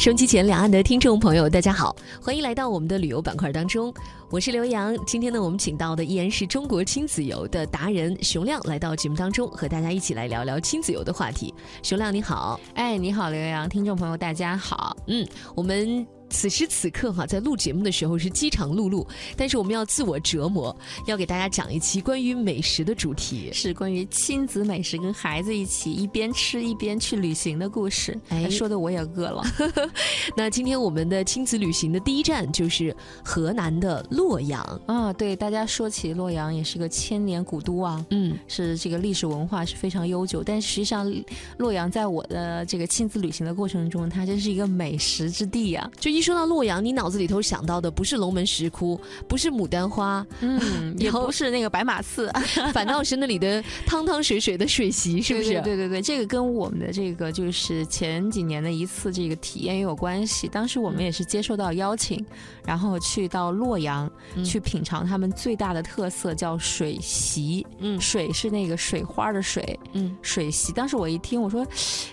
收音机前两岸的听众朋友，大家好，欢迎来到我们的旅游板块当中，我是刘洋。今天呢，我们请到的依然是中国亲子游的达人熊亮来到节目当中，和大家一起来聊聊亲子游的话题。熊亮你好，哎，你好，刘洋，听众朋友大家好，嗯，我们。此时此刻哈，在录节目的时候是饥肠辘辘，但是我们要自我折磨，要给大家讲一期关于美食的主题，是关于亲子美食，跟孩子一起一边吃一边去旅行的故事。哎，说的我也饿了。那今天我们的亲子旅行的第一站就是河南的洛阳啊。对，大家说起洛阳也是个千年古都啊，嗯，是这个历史文化是非常悠久。但实际上，洛阳在我的这个亲子旅行的过程中，它真是一个美食之地呀，就一。一说到洛阳，你脑子里头想到的不是龙门石窟，不是牡丹花，嗯，也不是那个白马寺，反倒是那里的汤汤水水的水席，是不是？对对对，这个跟我们的这个就是前几年的一次这个体验也有关系。当时我们也是接受到邀请，然后去到洛阳去品尝他们最大的特色，叫水席。嗯，水是那个水花的水，嗯，水席。当时我一听，我说，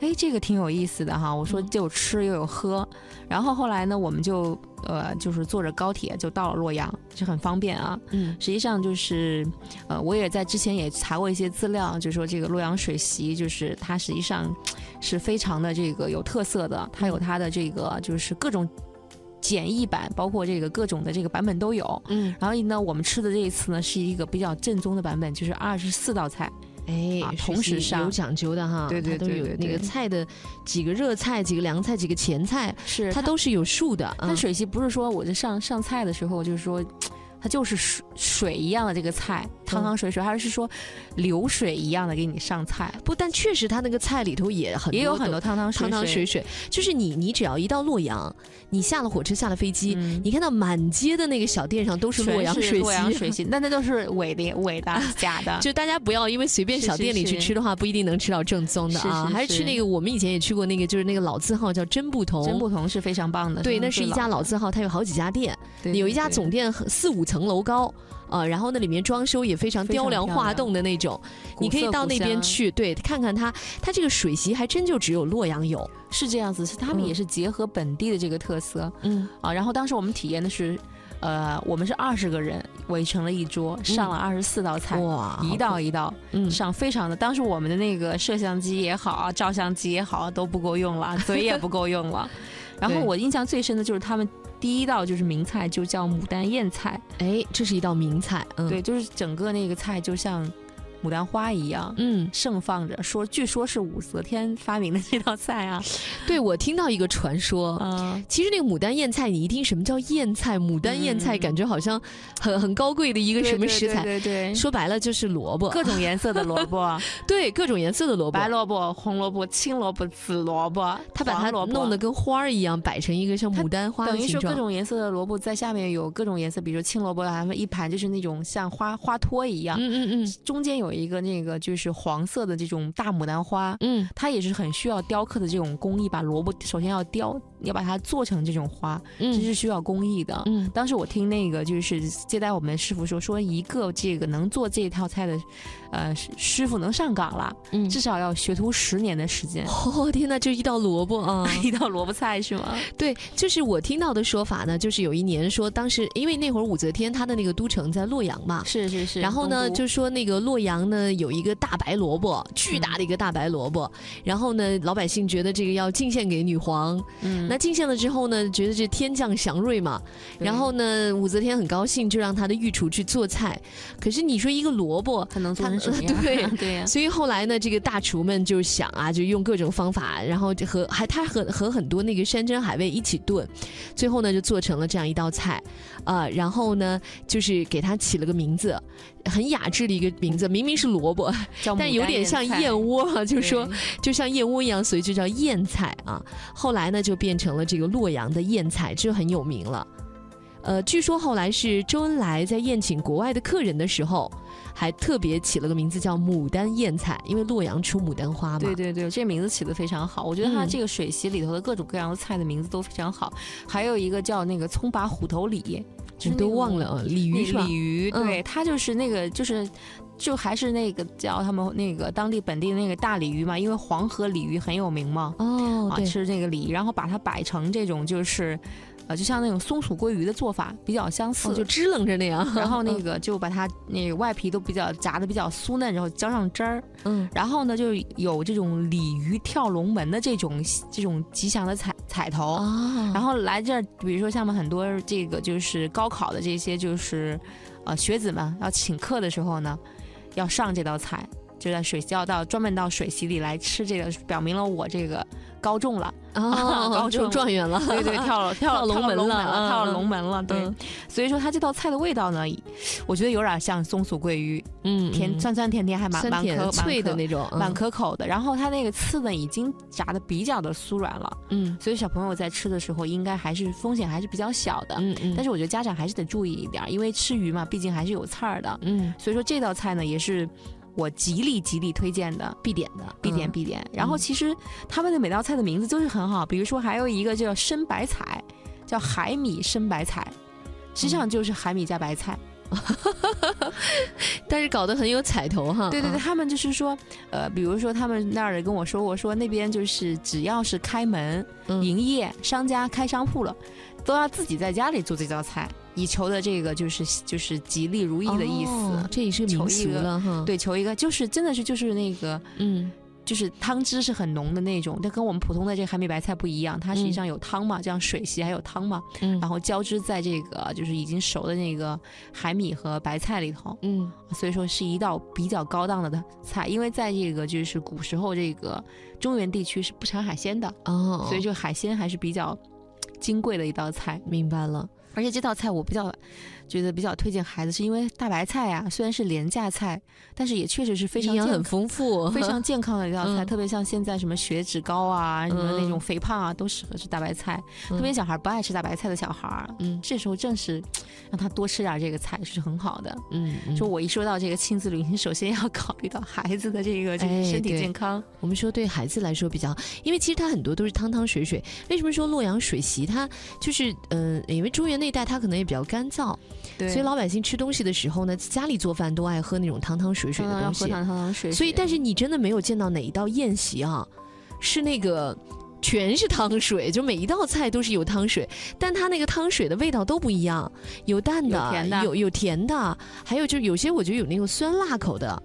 哎，这个挺有意思的哈。我说，就吃又有喝。然后后来呢，我们就呃，就是坐着高铁就到了洛阳，就很方便啊。嗯，实际上就是，呃，我也在之前也查过一些资料，就说这个洛阳水席，就是它实际上是非常的这个有特色的，它有它的这个就是各种简易版，包括这个各种的这个版本都有。嗯，然后呢，我们吃的这一次呢是一个比较正宗的版本，就是二十四道菜。哎，同时上有讲究的哈，对对对，有那个菜的几个热菜、几个凉菜、几个前菜，是它都是有数的。它水席不是说我在上上菜的时候，就是说。它就是水水一样的这个菜，汤汤水水，还是说流水一样的给你上菜？不，但确实它那个菜里头也很也有很多汤汤汤汤水水。就是你你只要一到洛阳，你下了火车下了飞机，你看到满街的那个小店上都是洛阳水席，洛阳水席，那那都是伪的伪的假的。就大家不要因为随便小店里去吃的话，不一定能吃到正宗的啊。还是去那个我们以前也去过那个，就是那个老字号叫真不同，真不同是非常棒的。对，那是一家老字号，它有好几家店，有一家总店四五层楼高。啊，然后那里面装修也非常雕梁画栋的那种，你可以到那边去，对，看看它，它这个水席还真就只有洛阳有，是这样子，是他们也是结合本地的这个特色，嗯，啊，然后当时我们体验的是，呃，我们是二十个人围成了一桌，上了二十四道菜，哇，一道一道上，非常的，当时我们的那个摄像机也好，照相机也好都不够用了，嘴也不够用了，然后我印象最深的就是他们。第一道就是名菜，就叫牡丹燕菜。哎，这是一道名菜。嗯，对，就是整个那个菜就像。牡丹花一样，嗯，盛放着。说，据说是武则天发明的这道菜啊。对，我听到一个传说，嗯，其实那个牡丹燕菜，你一听什么叫燕菜，牡丹燕菜，感觉好像很很高贵的一个什么食材。对对。说白了就是萝卜，各种颜色的萝卜。对，各种颜色的萝卜，白萝卜、红萝卜、青萝卜、紫萝卜。他把它弄得跟花儿一样，摆成一个像牡丹花的形状。等于说各种颜色的萝卜在下面有各种颜色，比如青萝卜，他们一盘就是那种像花花托一样。嗯嗯嗯。中间有一个那个就。就是黄色的这种大牡丹花，嗯，它也是很需要雕刻的这种工艺，把萝卜首先要雕，要把它做成这种花，这是需要工艺的。嗯，当时我听那个就是接待我们师傅说，说一个这个能做这套菜的。呃，师傅能上岗了，嗯，至少要学徒十年的时间。哦天哪，就一道萝卜啊，一道萝卜菜是吗？对，就是我听到的说法呢，就是有一年说，当时因为那会儿武则天她的那个都城在洛阳嘛，是是是，然后呢就说那个洛阳呢有一个大白萝卜，巨大的一个大白萝卜，然后呢老百姓觉得这个要进献给女皇，嗯，那进献了之后呢，觉得这天降祥瑞嘛，然后呢武则天很高兴，就让她的御厨去做菜，可是你说一个萝卜，它能做成？对 对呀，所以后来呢，这个大厨们就想啊，就用各种方法，然后和还他和和很多那个山珍海味一起炖，最后呢就做成了这样一道菜，啊，然后呢就是给他起了个名字，很雅致的一个名字，明明是萝卜，但有点像燕窝啊，就说就像燕窝一样，所以就叫燕菜啊。后来呢就变成了这个洛阳的燕菜，这就很有名了。呃，据说后来是周恩来在宴请国外的客人的时候。还特别起了个名字叫牡丹燕菜，因为洛阳出牡丹花嘛。对对对，这名字起的非常好。我觉得它这个水席里头的各种各样的菜的名字都非常好。还有一个叫那个葱拔虎头鲤，你都忘了啊？鲤鱼是吧？鲤鱼，对，它就是那个就是。就还是那个叫他们那个当地本地的那个大鲤鱼嘛，因为黄河鲤鱼很有名嘛。哦，对，吃那个鲤，然后把它摆成这种就是。呃，就像那种松鼠鲑鱼的做法比较相似，就支棱着那样。然后那个就把它那个外皮都比较炸的比较酥嫩，然后浇上汁儿。嗯。然后呢，就有这种鲤鱼跳龙门的这种这种吉祥的彩彩头。然后来这儿，比如说像我们很多这个就是高考的这些就是呃学子们要请客的时候呢，要上这道菜，就在水要到专门到水席里来吃这个，表明了我这个。高中了啊，高中状元了，对对，跳了 跳了龙门了，跳了龙门了，对。所以说，它这道菜的味道呢，我觉得有点像松鼠桂鱼，嗯，甜酸酸甜甜，还蛮蛮可脆的那种，蛮可口的。然后它那个刺呢，已经炸的比较的酥软了，嗯。所以小朋友在吃的时候，应该还是风险还是比较小的，嗯嗯。但是我觉得家长还是得注意一点，因为吃鱼嘛，毕竟还是有刺儿的，嗯。所以说这道菜呢，也是。我极力极力推荐的必点的必点必点。然后其实他们的每道菜的名字都是很好，比如说还有一个叫深白菜，叫海米深白菜，实际上就是海米加白菜，但是搞得很有彩头哈。对对对，他们就是说，呃，比如说他们那儿的跟我说过，说那边就是只要是开门营业，商家开商铺了，都要自己在家里做这道菜。以求的这个就是就是吉利如意的意思，这也是民俗了哈。对，求一个就是真的是就是那个嗯，就是汤汁是很浓的那种，但跟我们普通的这个海米白菜不一样，它实际上有汤嘛，这样水席还有汤嘛，嗯，然后交织在这个就是已经熟的那个海米和白菜里头，嗯，所以说是一道比较高档的菜，因为在这个就是古时候这个中原地区是不产海鲜的哦，所以就海鲜还是比较金贵的一道菜，明白了。而且这道菜我比较觉得比较推荐孩子，是因为大白菜啊，虽然是廉价菜，但是也确实是非常营养很丰富、非 常健康的一道菜。特别像现在什么血脂高啊、什么那种肥胖啊，都适合吃大白菜。特别小孩不爱吃大白菜的小孩，嗯，这时候正是让他多吃点这个菜是很好的。嗯，就我一说到这个亲子旅行，首先要考虑到孩子的这个这个身体健康。我们说对孩子来说比较，因为其实他很多都是汤汤水水。为什么说洛阳水席？它就是嗯，因为中原。那一带它可能也比较干燥，所以老百姓吃东西的时候呢，家里做饭都爱喝那种汤汤水水的东西。喝汤汤水。所以，但是你真的没有见到哪一道宴席啊，是那个全是汤水，就每一道菜都是有汤水，但它那个汤水的味道都不一样，有淡的，有有甜的，还有就有些我觉得有那种酸辣口的。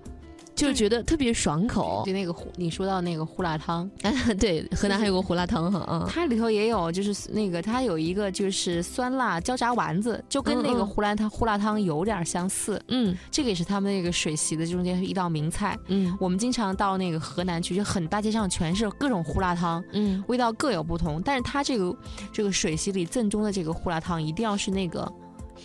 就觉得特别爽口，就那个胡你说到那个胡辣汤，对，河南还有个胡辣汤哈，嗯，它里头也有，就是那个它有一个就是酸辣椒炸丸子，就跟那个胡辣汤胡辣汤有点相似，嗯，这个也是他们那个水席的中间一道名菜，嗯，我们经常到那个河南去，就很大街上全是各种胡辣汤，嗯，味道各有不同，但是它这个这个水席里正宗的这个胡辣汤一定要是那个。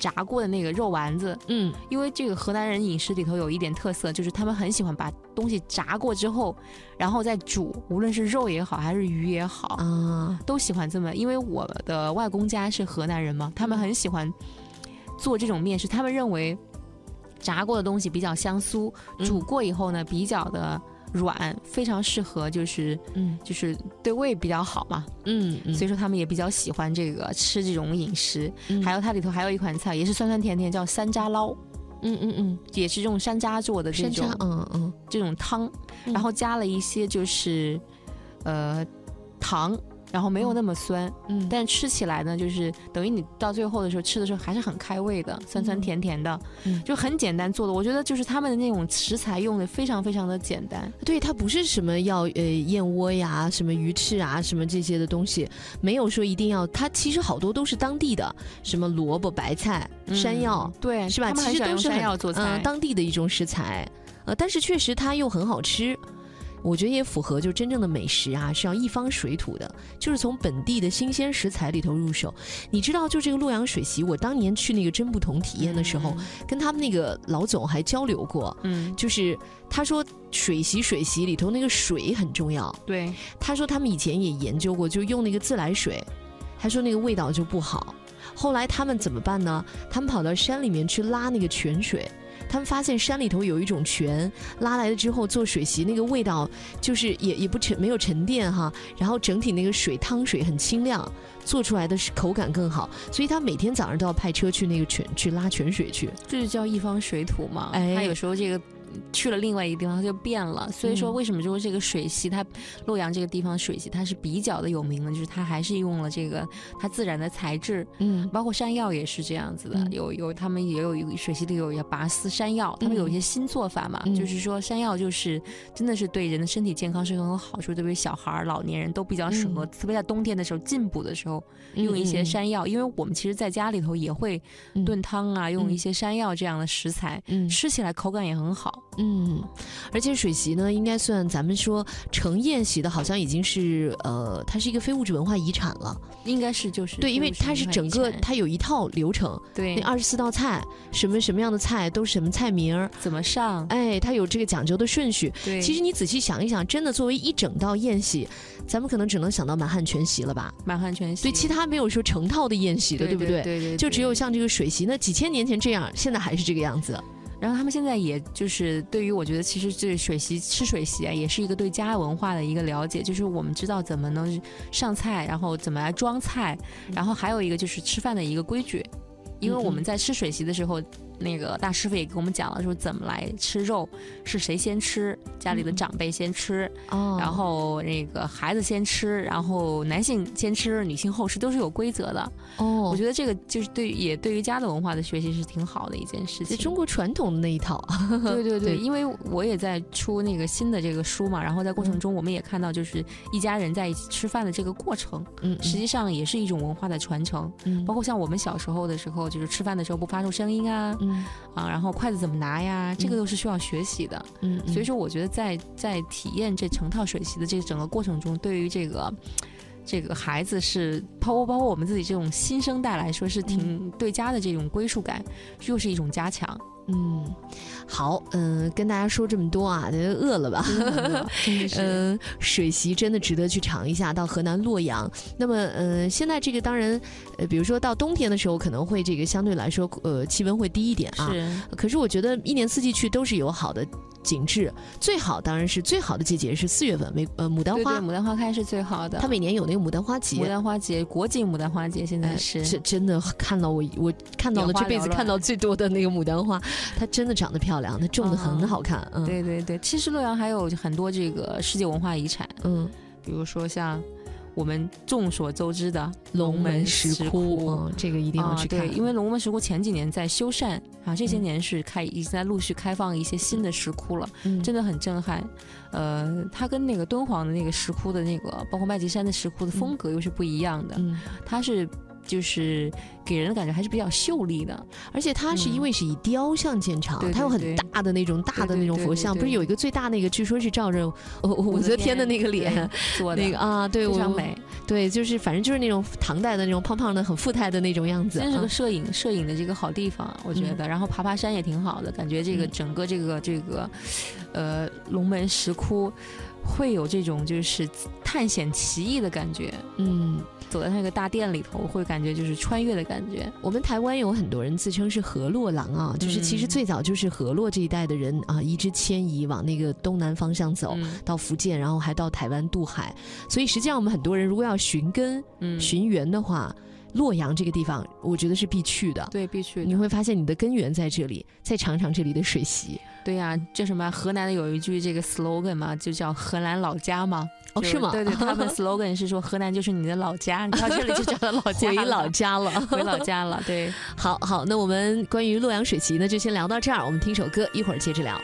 炸过的那个肉丸子，嗯，因为这个河南人饮食里头有一点特色，就是他们很喜欢把东西炸过之后，然后再煮，无论是肉也好，还是鱼也好，啊，都喜欢这么。因为我的外公家是河南人嘛，他们很喜欢做这种面食，他们认为炸过的东西比较香酥，煮过以后呢，比较的。软非常适合，就是嗯，就是对胃比较好嘛，嗯，所以说他们也比较喜欢这个吃这种饮食。还有它里头还有一款菜，也是酸酸甜甜，叫山楂捞，嗯嗯嗯，也是用山楂做的这种，嗯嗯，这种汤，然后加了一些就是呃糖。然后没有那么酸，嗯，但吃起来呢，就是等于你到最后的时候吃的时候还是很开胃的，酸酸甜甜的，嗯，就很简单做的。我觉得就是他们的那种食材用的非常非常的简单，对，它不是什么要呃燕窝呀、什么鱼翅啊、什么这些的东西，没有说一定要，它其实好多都是当地的，什么萝卜、白菜、山药，对，是吧？其实都是山药做菜，当地的一种食材，呃，但是确实它又很好吃。我觉得也符合，就真正的美食啊，是要一方水土的，就是从本地的新鲜食材里头入手。你知道，就这个洛阳水席，我当年去那个真不同体验的时候，跟他们那个老总还交流过。嗯，就是他说水席水席里头那个水很重要。对，他说他们以前也研究过，就用那个自来水，他说那个味道就不好。后来他们怎么办呢？他们跑到山里面去拉那个泉水。他们发现山里头有一种泉，拉来了之后做水席，那个味道就是也也不沉，没有沉淀哈。然后整体那个水汤水很清亮，做出来的口感更好。所以他每天早上都要派车去那个泉去拉泉水去，这就叫一方水土嘛。哎，他有时候这个去了另外一个地方，它就变了。所以说，为什么说这个水系，它洛阳这个地方水系它是比较的有名的，就是它还是用了这个它自然的材质，嗯，包括山药也是这样子的，有有他们也有一个水系里有要拔丝山药，他们有一些新做法嘛，就是说山药就是真的是对人的身体健康是很有好处，特别小孩儿、老年人都比较适合，特别在冬天的时候进补的时候用一些山药，因为我们其实在家里头也会炖汤啊，用一些山药这样的食材，嗯，吃起来口感也很好，嗯，而且水席呢，应该算咱们说成宴席的，好像已经是呃，它是一个非物质文化遗产了，应该是就是对，因为它是整个它有一套流程，对，那二十四道菜，什么什么样的菜都是什么菜名儿，怎么上，哎，它有这个讲究的顺序，对，其实你仔细想一想，真的作为一整道宴席，咱们可能只能想到满汉全席了吧，满汉全席，对，其他没有说成套的宴席的，对不对？对对，就只有像这个水席，那几千年前这样，现在还是这个样子。然后他们现在也就是对于我觉得，其实这水席吃水席啊，也是一个对家文化的一个了解，就是我们知道怎么能上菜，然后怎么来装菜，然后还有一个就是吃饭的一个规矩，因为我们在吃水席的时候。那个大师傅也给我们讲了，说怎么来吃肉，是谁先吃，家里的长辈先吃，然后那个孩子先吃，然后男性先吃，女性后吃，都是有规则的。哦，我觉得这个就是对，也对于家的文化的学习是挺好的一件事情。中国传统的那一套，对 对对，因为我也在出那个新的这个书嘛，然后在过程中我们也看到，就是一家人在一起吃饭的这个过程，嗯，实际上也是一种文化的传承。嗯，包括像我们小时候的时候，就是吃饭的时候不发出声音啊。啊，然后筷子怎么拿呀？这个都是需要学习的。嗯，所以说我觉得在在体验这成套水席的这整个过程中，对于这个这个孩子是包括包括我们自己这种新生代来说，是挺对家的这种归属感，又是一种加强。嗯，好，嗯，跟大家说这么多啊，饿了吧？嗯，水席真的值得去尝一下。到河南洛阳，那么，呃，现在这个当然，呃，比如说到冬天的时候，可能会这个相对来说，呃，气温会低一点啊。是。可是我觉得一年四季去都是有好的。景致最好当然是最好的季节是四月份，玫呃牡丹花，牡丹花开是最好的。它每年有那个牡丹花节，牡丹花节，国际牡丹花节现在是是真的看到我我看到了这辈子看到最多的那个牡丹花，它真的长得漂亮，它种的很好看。嗯，对对对，其实洛阳还有很多这个世界文化遗产，嗯，比如说像。我们众所周知的龙门石窟，嗯这个一定要去看。对，因为龙门石窟前几年在修缮啊，这些年是开已经在陆续开放一些新的石窟了，真的很震撼。呃，它跟那个敦煌的那个石窟的那个，包括麦积山的石窟的风格又是不一样的，它是。就是给人的感觉还是比较秀丽的，而且它是因为是以雕像见长，它有很大的那种大的那种佛像，不是有一个最大那个，据说是照着武则天的那个脸做的那个啊，对，非常美，对，就是反正就是那种唐代的那种胖胖的、很富态的那种样子，真是个摄影摄影的这个好地方，我觉得。然后爬爬山也挺好的，感觉这个整个这个这个，呃，龙门石窟会有这种就是探险奇异的感觉，嗯。走在那个大殿里头，会感觉就是穿越的感觉。我们台湾有很多人自称是河洛郎啊，就是其实最早就是河洛这一带的人啊，一直迁移往那个东南方向走到福建，然后还到台湾渡海。所以实际上我们很多人如果要寻根、寻源的话，洛阳这个地方我觉得是必去的。对，必去。你会发现你的根源在这里，再尝尝这里的水席。对呀，叫什么？河南的有一句这个 slogan 嘛，就叫河南老家嘛。哦，是吗？对对，他们 slogan 是说河南就是你的老家，你到这里就找到老家，回老家了，回老家了。对，好好，那我们关于洛阳水席呢，就先聊到这儿，我们听首歌，一会儿接着聊。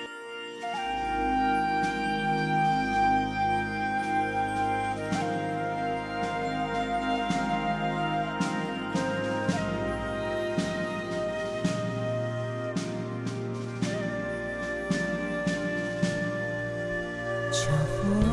些年，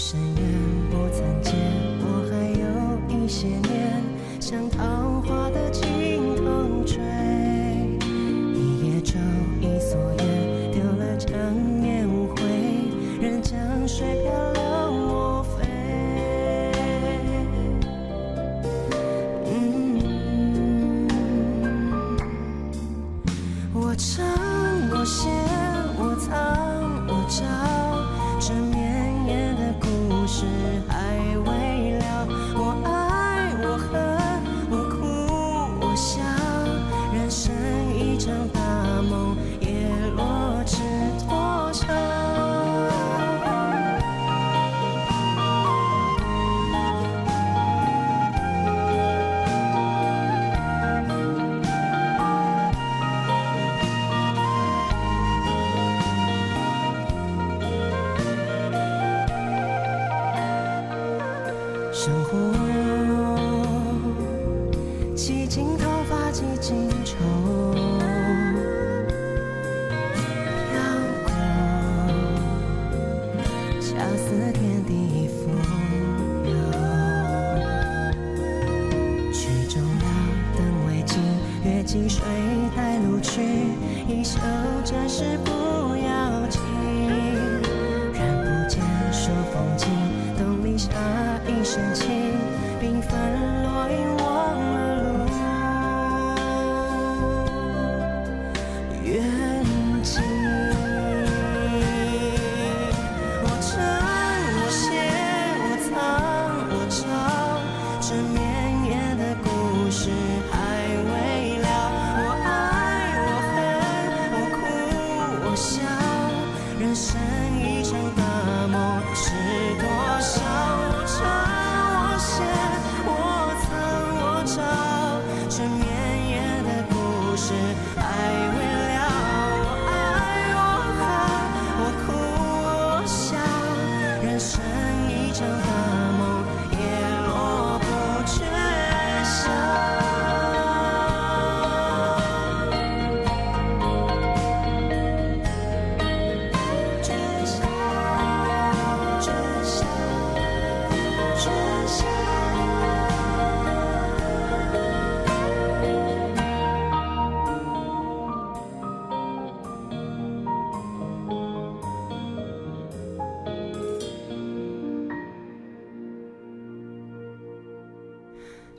深夜。几经愁飘过恰似天地一浮游曲终了灯未尽月近水带路去一袖尘世不生一场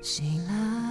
醒来。